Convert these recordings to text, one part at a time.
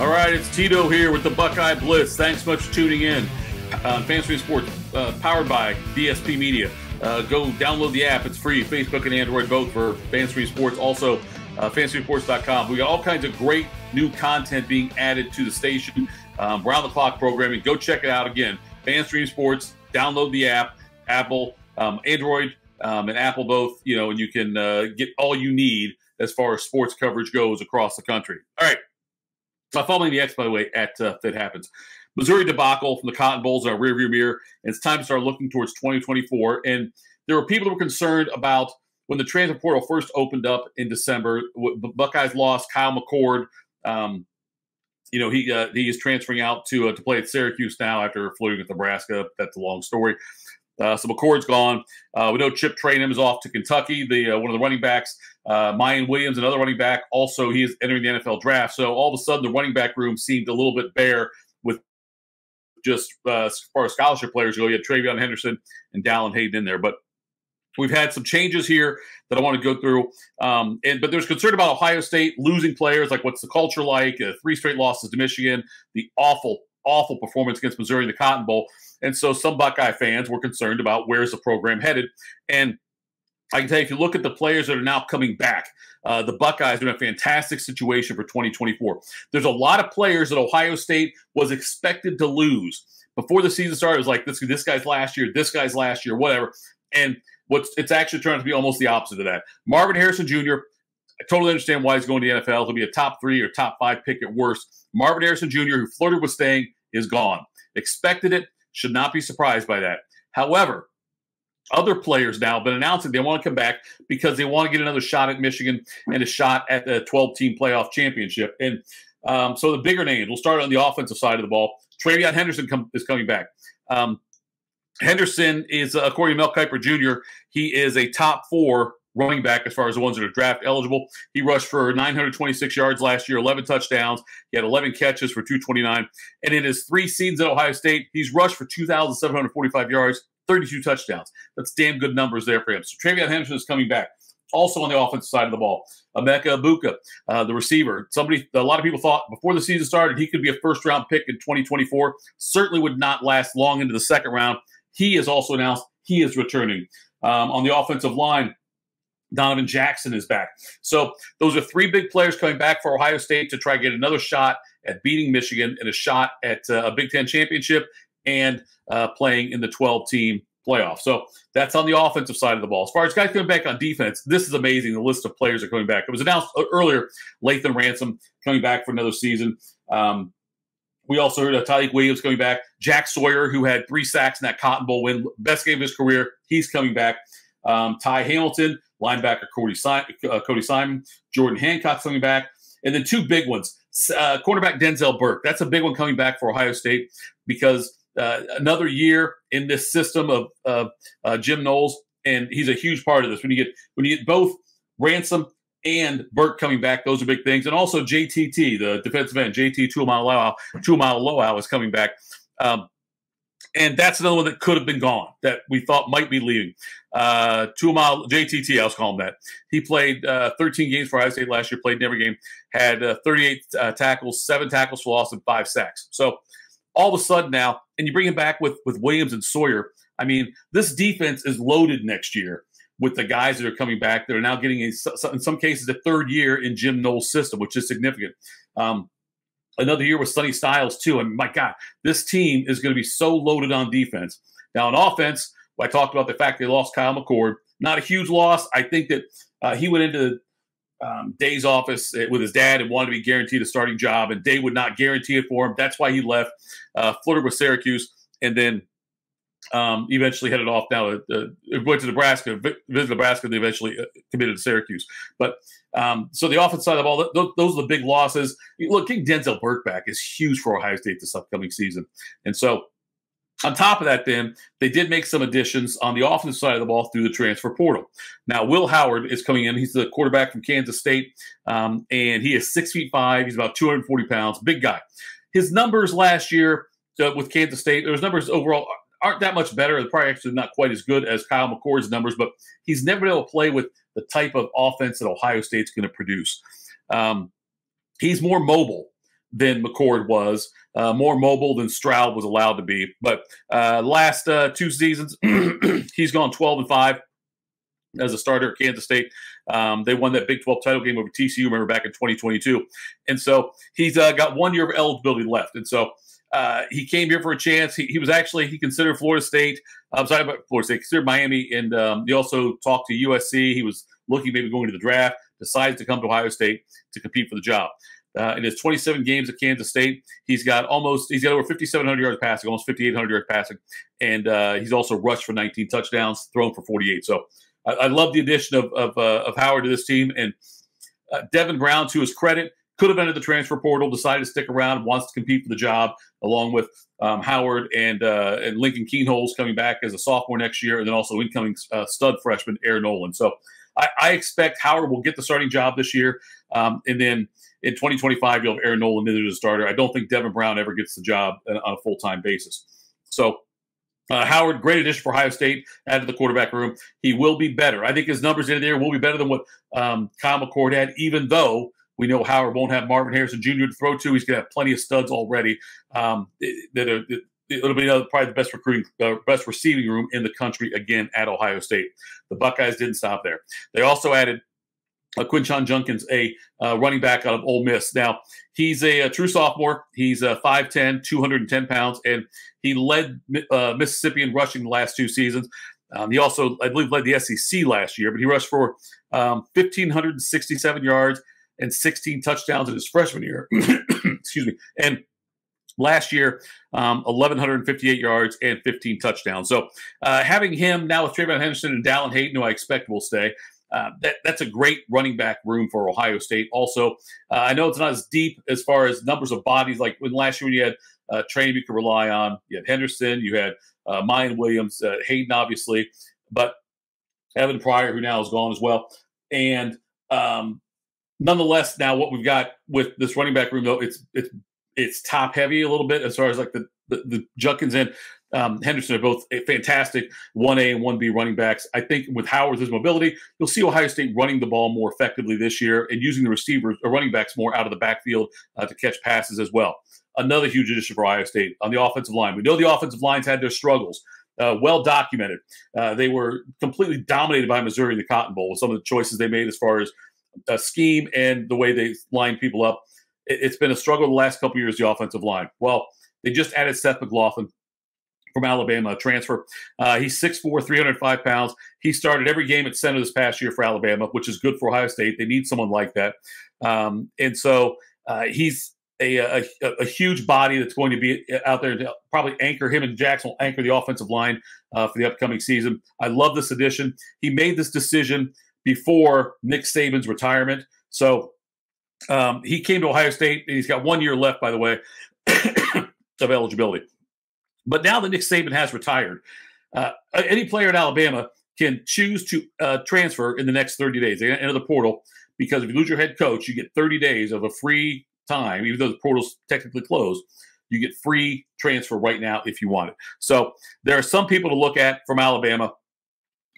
All right, it's Tito here with the Buckeye Blitz. Thanks much for tuning in. Uh, Fan Stream Sports, uh, powered by DSP Media. Uh, go download the app. It's free. Facebook and Android both for Fan Stream Sports. Also, uh, fanstreamsports.com. We got all kinds of great new content being added to the station. Um, round the clock programming. Go check it out again. Fanstream Sports. Download the app. Apple, um, Android, um, and Apple both. You know, and you can uh, get all you need as far as sports coverage goes across the country. All right. So following the X, by the way, at uh, ThitHappens. Missouri debacle from the Cotton Bowls in our rearview mirror. And it's time to start looking towards 2024. And there were people that were concerned about when the transfer portal first opened up in December. Buckeyes lost Kyle McCord. Um, you know, he uh, he is transferring out to uh, to play at Syracuse now after floating at Nebraska. That's a long story. Uh, so McCord's gone. Uh, we know Chip Trayanum is off to Kentucky. The uh, one of the running backs, uh, Miyan Williams, another running back, also he is entering the NFL draft. So all of a sudden, the running back room seemed a little bit bare with just uh, as far as scholarship players go. You had TreVeyon Henderson and Dallan Hayden in there, but we've had some changes here that I want to go through. Um, and but there's concern about Ohio State losing players. Like, what's the culture like? Uh, three straight losses to Michigan. The awful, awful performance against Missouri in the Cotton Bowl. And so some Buckeye fans were concerned about where's the program headed. And I can tell you, if you look at the players that are now coming back, uh, the Buckeyes are in a fantastic situation for 2024. There's a lot of players that Ohio State was expected to lose before the season started. It was like this, this guy's last year, this guy's last year, whatever. And what's it's actually trying to be almost the opposite of that. Marvin Harrison Jr. I totally understand why he's going to the NFL. He'll be a top three or top five pick at worst. Marvin Harrison Jr., who flirted with staying, is gone. Expected it, should not be surprised by that. However, other players now have been announcing they want to come back because they want to get another shot at Michigan and a shot at the 12 team playoff championship. And um, so the bigger names, we'll start on the offensive side of the ball. TreVeyon Henderson come, is coming back. Um, Henderson is, uh, according to Mel Kiper Jr., he is a top four running back as far as the ones that are draft eligible. He rushed for 926 yards last year, 11 touchdowns. He had 11 catches for 229. And in his three seasons at Ohio State, he's rushed for 2,745 yards, 32 touchdowns. That's damn good numbers there for him. So TreVeyon Henderson is coming back. Also on the offensive side of the ball, Emeka Egbuka, uh, the receiver. Somebody, a lot of people thought before the season started he could be a first round pick in 2024. Certainly would not last long into the second round. He has also announced he is returning. Um, on the offensive line, Donovan Jackson is back. So those are three big players coming back for Ohio State to try to get another shot at beating Michigan and a shot at uh, a Big Ten championship and uh, playing in the 12 team playoff. So that's on the offensive side of the ball. As far as guys coming back on defense, this is amazing. The list of players are coming back. It was announced uh, earlier, Lathan Ransom coming back for another season. Um, we also heard uh, Tyleik Williams coming back. Jack Sawyer, who had three sacks in that Cotton Bowl win, best game of his career, he's coming back. Um, Ty Hamilton, linebacker Cody Simon, uh, Cody Simon, Jordan Hancock coming back, and then two big ones. Uh, cornerback Denzel Burke. That's a big one coming back for Ohio State because uh, another year in this system of uh, Jim Knowles, and he's a huge part of this. When you get when you get both Ransom and Burke coming back, those are big things, and also JTT, the defensive end, JT Tuimoloau, Tuimoloau is coming back. Um, and that's another one that could have been gone that we thought might be leaving. Uh, Tuamal JTT, I was calling that. He played uh, 13 games for Ohio State last year, played in every game, had uh, 38 uh, tackles, seven tackles for loss, and five sacks. So all of a sudden now, and you bring him back with with Williams and Sawyer. I mean, this defense is loaded next year with the guys that are coming back. That are now getting a, in some cases a third year in Jim Knowles' system, which is significant. Um, another year with Sonny Styles too. And my God, this team is going to be so loaded on defense. Now on offense, I talked about the fact they lost Kyle McCord. Not a huge loss. I think that uh, he went into um, Day's office uh, with his dad and wanted to be guaranteed a starting job, and Day would not guarantee it for him. That's why he left. Uh, flirted with Syracuse, and then um, eventually headed off now. Uh, went to Nebraska, visited Nebraska, and eventually uh, committed to Syracuse. But um, so the offense side of all those are the big losses. Look, getting Denzel Burke back is huge for Ohio State this upcoming season. And so on top of that, then they did make some additions on the offensive side of the ball through the transfer portal. Now, Will Howard is coming in. He's the quarterback from Kansas State, um, and he is six feet five. He's about 240 pounds, big guy. His numbers last year uh, with Kansas State, those numbers overall aren't that much better. They're probably actually not quite as good as Kyle McCord's numbers, but he's never been able to play with the type of offense that Ohio State's going to produce. Um, he's more mobile than McCord was, uh, more mobile than Stroud was allowed to be. But uh, last uh, two seasons, he's gone 12 and 5 as a starter at Kansas State. Um, they won that Big 12 title game over TCU, remember, back in 2022. And so he's uh, got one year of eligibility left. And so uh, he came here for a chance. He, he was actually, he considered Florida State. I'm sorry about Florida State, considered Miami. And um, he also talked to USC. He was looking maybe going to the draft, decides to come to Ohio State to compete for the job. Uh, in his 27 games at Kansas State, he's got almost he's got over 5,700 yards passing, almost 5,800 yards passing, and uh, he's also rushed for 19 touchdowns, thrown for 48. So I, I love the addition of of, uh, of, Howard to this team, and uh, Devin Brown, to his credit, could have entered the transfer portal, decided to stick around, wants to compete for the job, along with um, Howard and uh, and Lincoln Kienholz coming back as a sophomore next year, and then also incoming uh, stud freshman Air Noland. So I, I, expect Howard will get the starting job this year, um, and then in 2025 you'll have Air Noland as a starter. I don't think Devin Brown ever gets the job on a full time basis. So. Uh, Howard, great addition for Ohio State, added the quarterback room. He will be better. I think his numbers in there will be better than what um, Kyle McCord had, even though we know Howard won't have Marvin Harrison Jr. to throw to. He's going to have plenty of studs already um, that are it'll be probably the best recruiting, uh, best receiving room in the country again at Ohio State. The Buckeyes didn't stop there. They also added uh, Quinshon Judkins, a uh, running back out of Ole Miss. Now, he's a, a true sophomore. He's uh, 5'10, 210 pounds, and he led uh, Mississippi in rushing the last two seasons. Um, he also, I believe, led the SEC last year, but he rushed for um, 1,567 yards and 16 touchdowns in his freshman year. Excuse me. And Last year, um, 1,158 yards and 15 touchdowns. So uh, having him now with TreVeyon Henderson and Dallan Hayden, who I expect will stay, uh, that, that's a great running back room for Ohio State. Also, uh, I know it's not as deep as far as numbers of bodies like when last year when you had uh, Trayanum you could rely on. You had Henderson, you had uh, Miyan Williams, uh, Hayden, obviously, but Evan Pryor, who now is gone as well. And um, nonetheless, now what we've got with this running back room, though, it's it's it's top heavy a little bit as far as like the the, the Judkins and um, Henderson are both fantastic one A and one B running backs. I think with Howard's mobility, you'll see Ohio State running the ball more effectively this year and using the receivers or running backs more out of the backfield uh, to catch passes as well. Another huge addition for Ohio State on the offensive line. We know the offensive lines had their struggles. Uh, well documented. Uh, they were completely dominated by Missouri in the Cotton Bowl with some of the choices they made as far as a scheme and the way they line people up it's been a struggle the last couple years, the offensive line. Well, they just added Seth McLaughlin from Alabama, transfer. Uh, he's 6'4, 305 pounds. He started every game at center this past year for Alabama, which is good for Ohio State. They need someone like that. Um, and so uh, he's a, a, a, huge body that's going to be out there to probably anchor him and Jackson will anchor the offensive line uh, for the upcoming season. I love this addition. He made this decision before Nick Saban's retirement. So um, he came to Ohio State, and he's got one year left, by the way, of eligibility. But now that Nick Saban has retired, uh, any player in Alabama can choose to uh, transfer in the next 30 days. They enter the portal because if you lose your head coach, you get 30 days of a free time, even though the portal's technically closed. You get free transfer right now if you want it. So there are some people to look at from Alabama.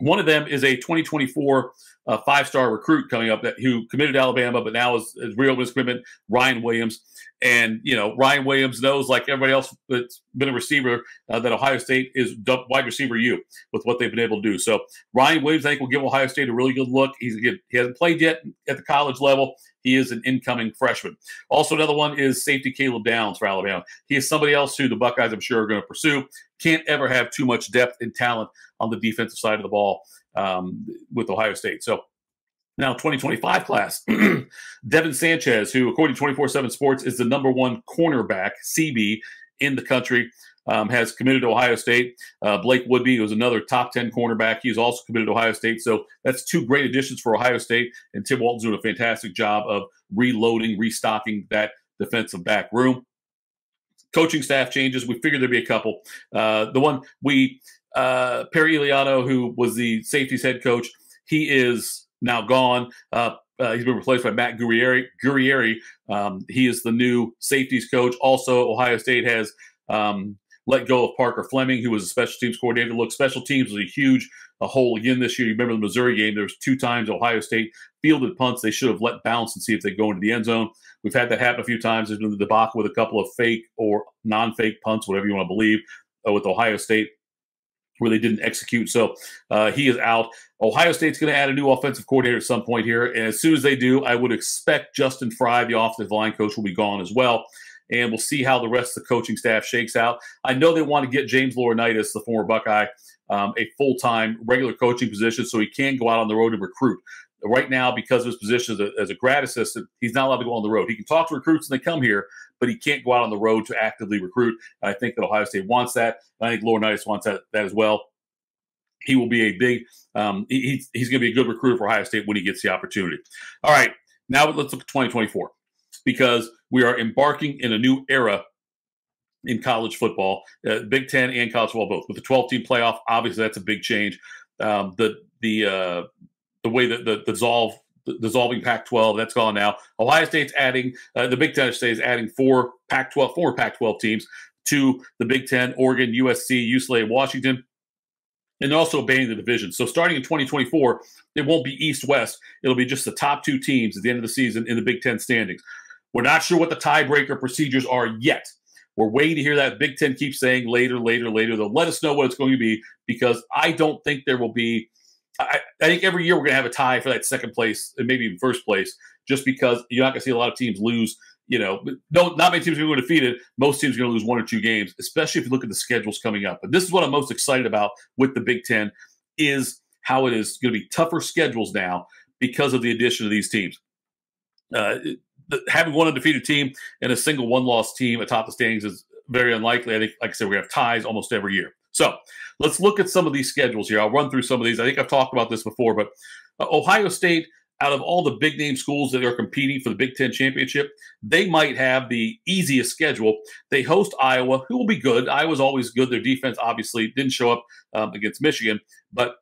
One of them is a 2024 a five star recruit coming up that who committed to Alabama, but now is, is real his commitment, Ryan Williams. And, you know, Ryan Williams knows, like everybody else that's been a receiver, uh, that Ohio State is wide receiver you with what they've been able to do. So Ryan Williams, I think, will give Ohio State a really good look. He's He hasn't played yet at the college level. He is an incoming freshman. Also, another one is safety Caleb Downs for Alabama. He is somebody else who the Buckeyes, I'm sure, are going to pursue. Can't ever have too much depth and talent on the defensive side of the ball um, with Ohio State. So now 2025 class, Devin Sanchez, who according to 24/7 Sports is the number one cornerback CB in the country. Um, has committed to Ohio State. Uh, Blake Woodby, who's another top 10 cornerback, he's also committed to Ohio State. So that's two great additions for Ohio State. And Tim Walton's doing a fantastic job of reloading, restocking that defensive back room. Coaching staff changes. We figured there'd be a couple. Uh, the one we uh, Perry Eliano, who was the safeties head coach, he is now gone. Uh, uh, he's been replaced by Matt Guerrieri. Guerrieri. Um, he is the new safeties coach. Also, Ohio State has um, let go of Parker Fleming, who was a special teams coordinator. Look, special teams was a huge a hole again this year. You remember the Missouri game? There was two times Ohio State fielded punts they should have let bounce and see if they go into the end zone. We've had that happen a few times. There's been the debacle with a couple of fake or non-fake punts, whatever you want to believe, uh, with Ohio State where they didn't execute. So uh, he is out. Ohio State's going to add a new offensive coordinator at some point here. And as soon as they do, I would expect Justin Frye, the offensive line coach, will be gone as well. And we'll see how the rest of the coaching staff shakes out. I know they want to get James Laurinaitis, the former Buckeye, um, a full time regular coaching position so he can go out on the road and recruit. Right now, because of his position as a, as a grad assistant, he's not allowed to go on the road. He can talk to recruits and they come here, but he can't go out on the road to actively recruit. I think that Ohio State wants that. I think Laurinaitis wants that, that as well. He will be a big, um, he, he's going to be a good recruiter for Ohio State when he gets the opportunity. All right, now let's look at 2024 because we are embarking in a new era in college football, uh, Big Ten and college football both. With the 12 team playoff, obviously that's a big change. Um, the the uh, the way that the, the dissolve dissolving Pac-12 that's gone now. Ohio State's adding uh, the Big Ten State is adding four Pac-12 four Pac-12 teams to the Big Ten: Oregon, USC, UCLA, Washington. And also abandoning the division. So starting in 2024, it won't be East West. It'll be just the top two teams at the end of the season in the Big Ten standings. We're not sure what the tiebreaker procedures are yet. We're waiting to hear that. Big Ten keeps saying later, later, later. They'll let us know what it's going to be because I don't think there will be. I, I think every year we're going to have a tie for that second place and maybe first place, just because you're not going to see a lot of teams lose. You know, no, not many teams are going to be defeated. Most teams are going to lose one or two games, especially if you look at the schedules coming up. But this is what I'm most excited about with the Big Ten is how it is going to be tougher schedules now because of the addition of these teams. Uh, having one undefeated team and a single one loss team atop the standings is very unlikely. I think, like I said, we have ties almost every year. So let's look at some of these schedules here. I'll run through some of these. I think I've talked about this before, but uh, Ohio State, out of all the big name schools that are competing for the Big Ten championship, they might have the easiest schedule. They host Iowa, who will be good. Iowa's always good. Their defense obviously didn't show up um, against Michigan, but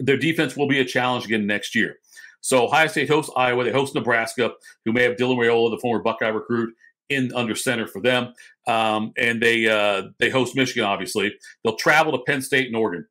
their defense will be a challenge again next year. So Ohio State hosts Iowa. They host Nebraska, who may have Dylan Raiola, the former Buckeye recruit, in under center for them. Um, and they uh, they host Michigan. Obviously, they'll travel to Penn State and Oregon.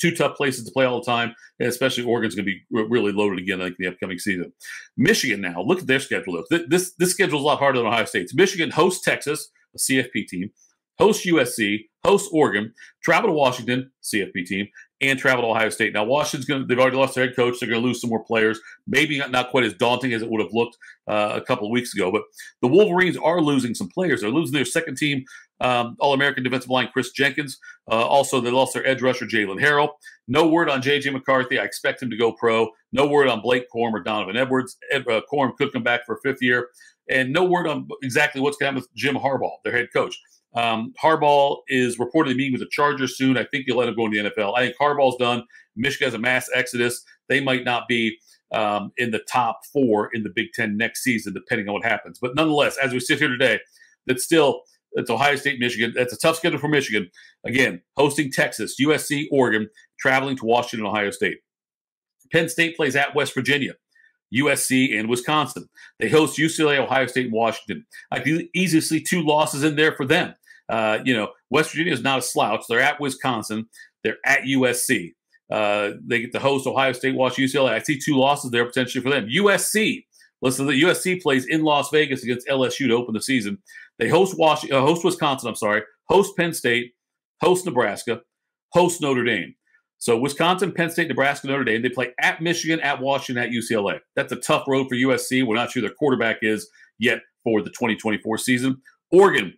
Two tough places to play all the time, and especially Oregon's going to be really loaded again. I think in the upcoming season. Michigan now look at their schedule. This this, this schedule is a lot harder than Ohio State's. Michigan hosts Texas, a CFP team, hosts USC, hosts Oregon, travel to Washington, CFP team, and travel to Ohio State. Now, Washington's going to, they've already lost their head coach. They're going to lose some more players. Maybe not, not quite as daunting as it would have looked uh, a couple of weeks ago, but the Wolverines are losing some players. They're losing their second team um, All American defensive line, Chris Jenkins. Uh, also, they lost their edge rusher, Jaylen Harrell. No word on J.J. McCarthy. I expect him to go pro. No word on Blake Corum or Donovan Edwards. Ed, uh, Corum could come back for a fifth year. And no word on exactly what's going to happen with Jim Harbaugh, their head coach. Um, Harbaugh is reportedly meeting with the Chargers soon. I think he'll let him go into the NFL. I think Harbaugh's done. Michigan has a mass exodus. They might not be um, in the top four in the Big Ten next season, depending on what happens. But nonetheless, as we sit here today, that's still it's Ohio State, Michigan. That's a tough schedule for Michigan. Again, hosting Texas, USC, Oregon, traveling to Washington, Ohio State. Penn State plays at West Virginia. USC, and Wisconsin. They host UCLA, Ohio State, and Washington. I can easily see two losses in there for them. Uh, you know, West Virginia is not a slouch. They're at Wisconsin. They're at USC. Uh, they get to host Ohio State, watch UCLA. I see two losses there potentially for them. USC. Listen, the USC plays in Las Vegas against LSU to open the season. They host Washington, uh, host Wisconsin. I'm sorry, host Penn State, host Nebraska, host Notre Dame. So Wisconsin, Penn State, Nebraska, Notre Dame. They play at Michigan, at Washington, at UCLA. That's a tough road for USC. We're not sure their quarterback is yet for the 2024 season. Oregon,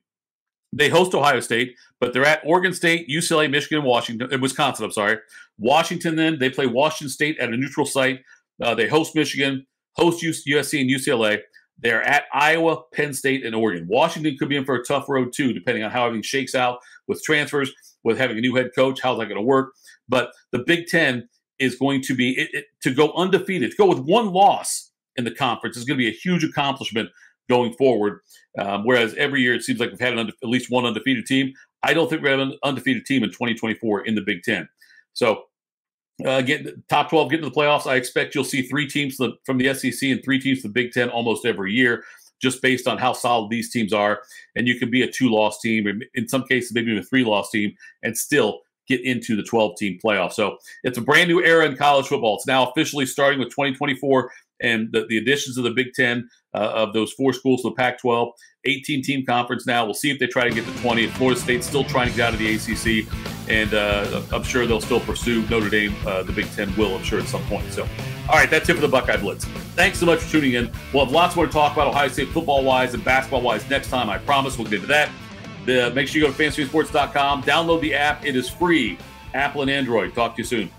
they host Ohio State, but they're at Oregon State, UCLA, Michigan, Washington, Wisconsin. I'm sorry, Washington. Then they play Washington State at a neutral site. Uh, they host Michigan, host USC and UCLA. They're at Iowa, Penn State, and Oregon. Washington could be in for a tough road too, depending on how everything shakes out with transfers, with having a new head coach. How's that going to work? But the Big Ten is going to be it, it, to go undefeated, to go with one loss in the conference is going to be a huge accomplishment going forward. Um, whereas every year it seems like we've had unde- at least one undefeated team. I don't think we have an undefeated team in 2024 in the Big Ten. So, uh, get top 12, get to the playoffs. I expect you'll see three teams from the SEC and three teams from the Big Ten almost every year, just based on how solid these teams are. And you can be a two loss team, in some cases, maybe even a three loss team, and still get into the 12 team playoff. So it's a brand new era in college football. It's now officially starting with 2024 and the, the additions of the Big Ten uh, of those four schools to the Pac 12. 18 team conference now. We'll see if they try to get to 20. Florida State's still trying to get out of the ACC, and uh, I'm sure they'll still pursue Notre Dame. Uh, the Big Ten will, I'm sure, at some point. So, all right, that's it for the Buckeye Blitz. Thanks so much for tuning in. We'll have lots more to talk about Ohio State football wise and basketball wise next time. I promise we'll get into that. The, make sure you go to fanstreamsports.com, download the app. It is free, Apple and Android. Talk to you soon.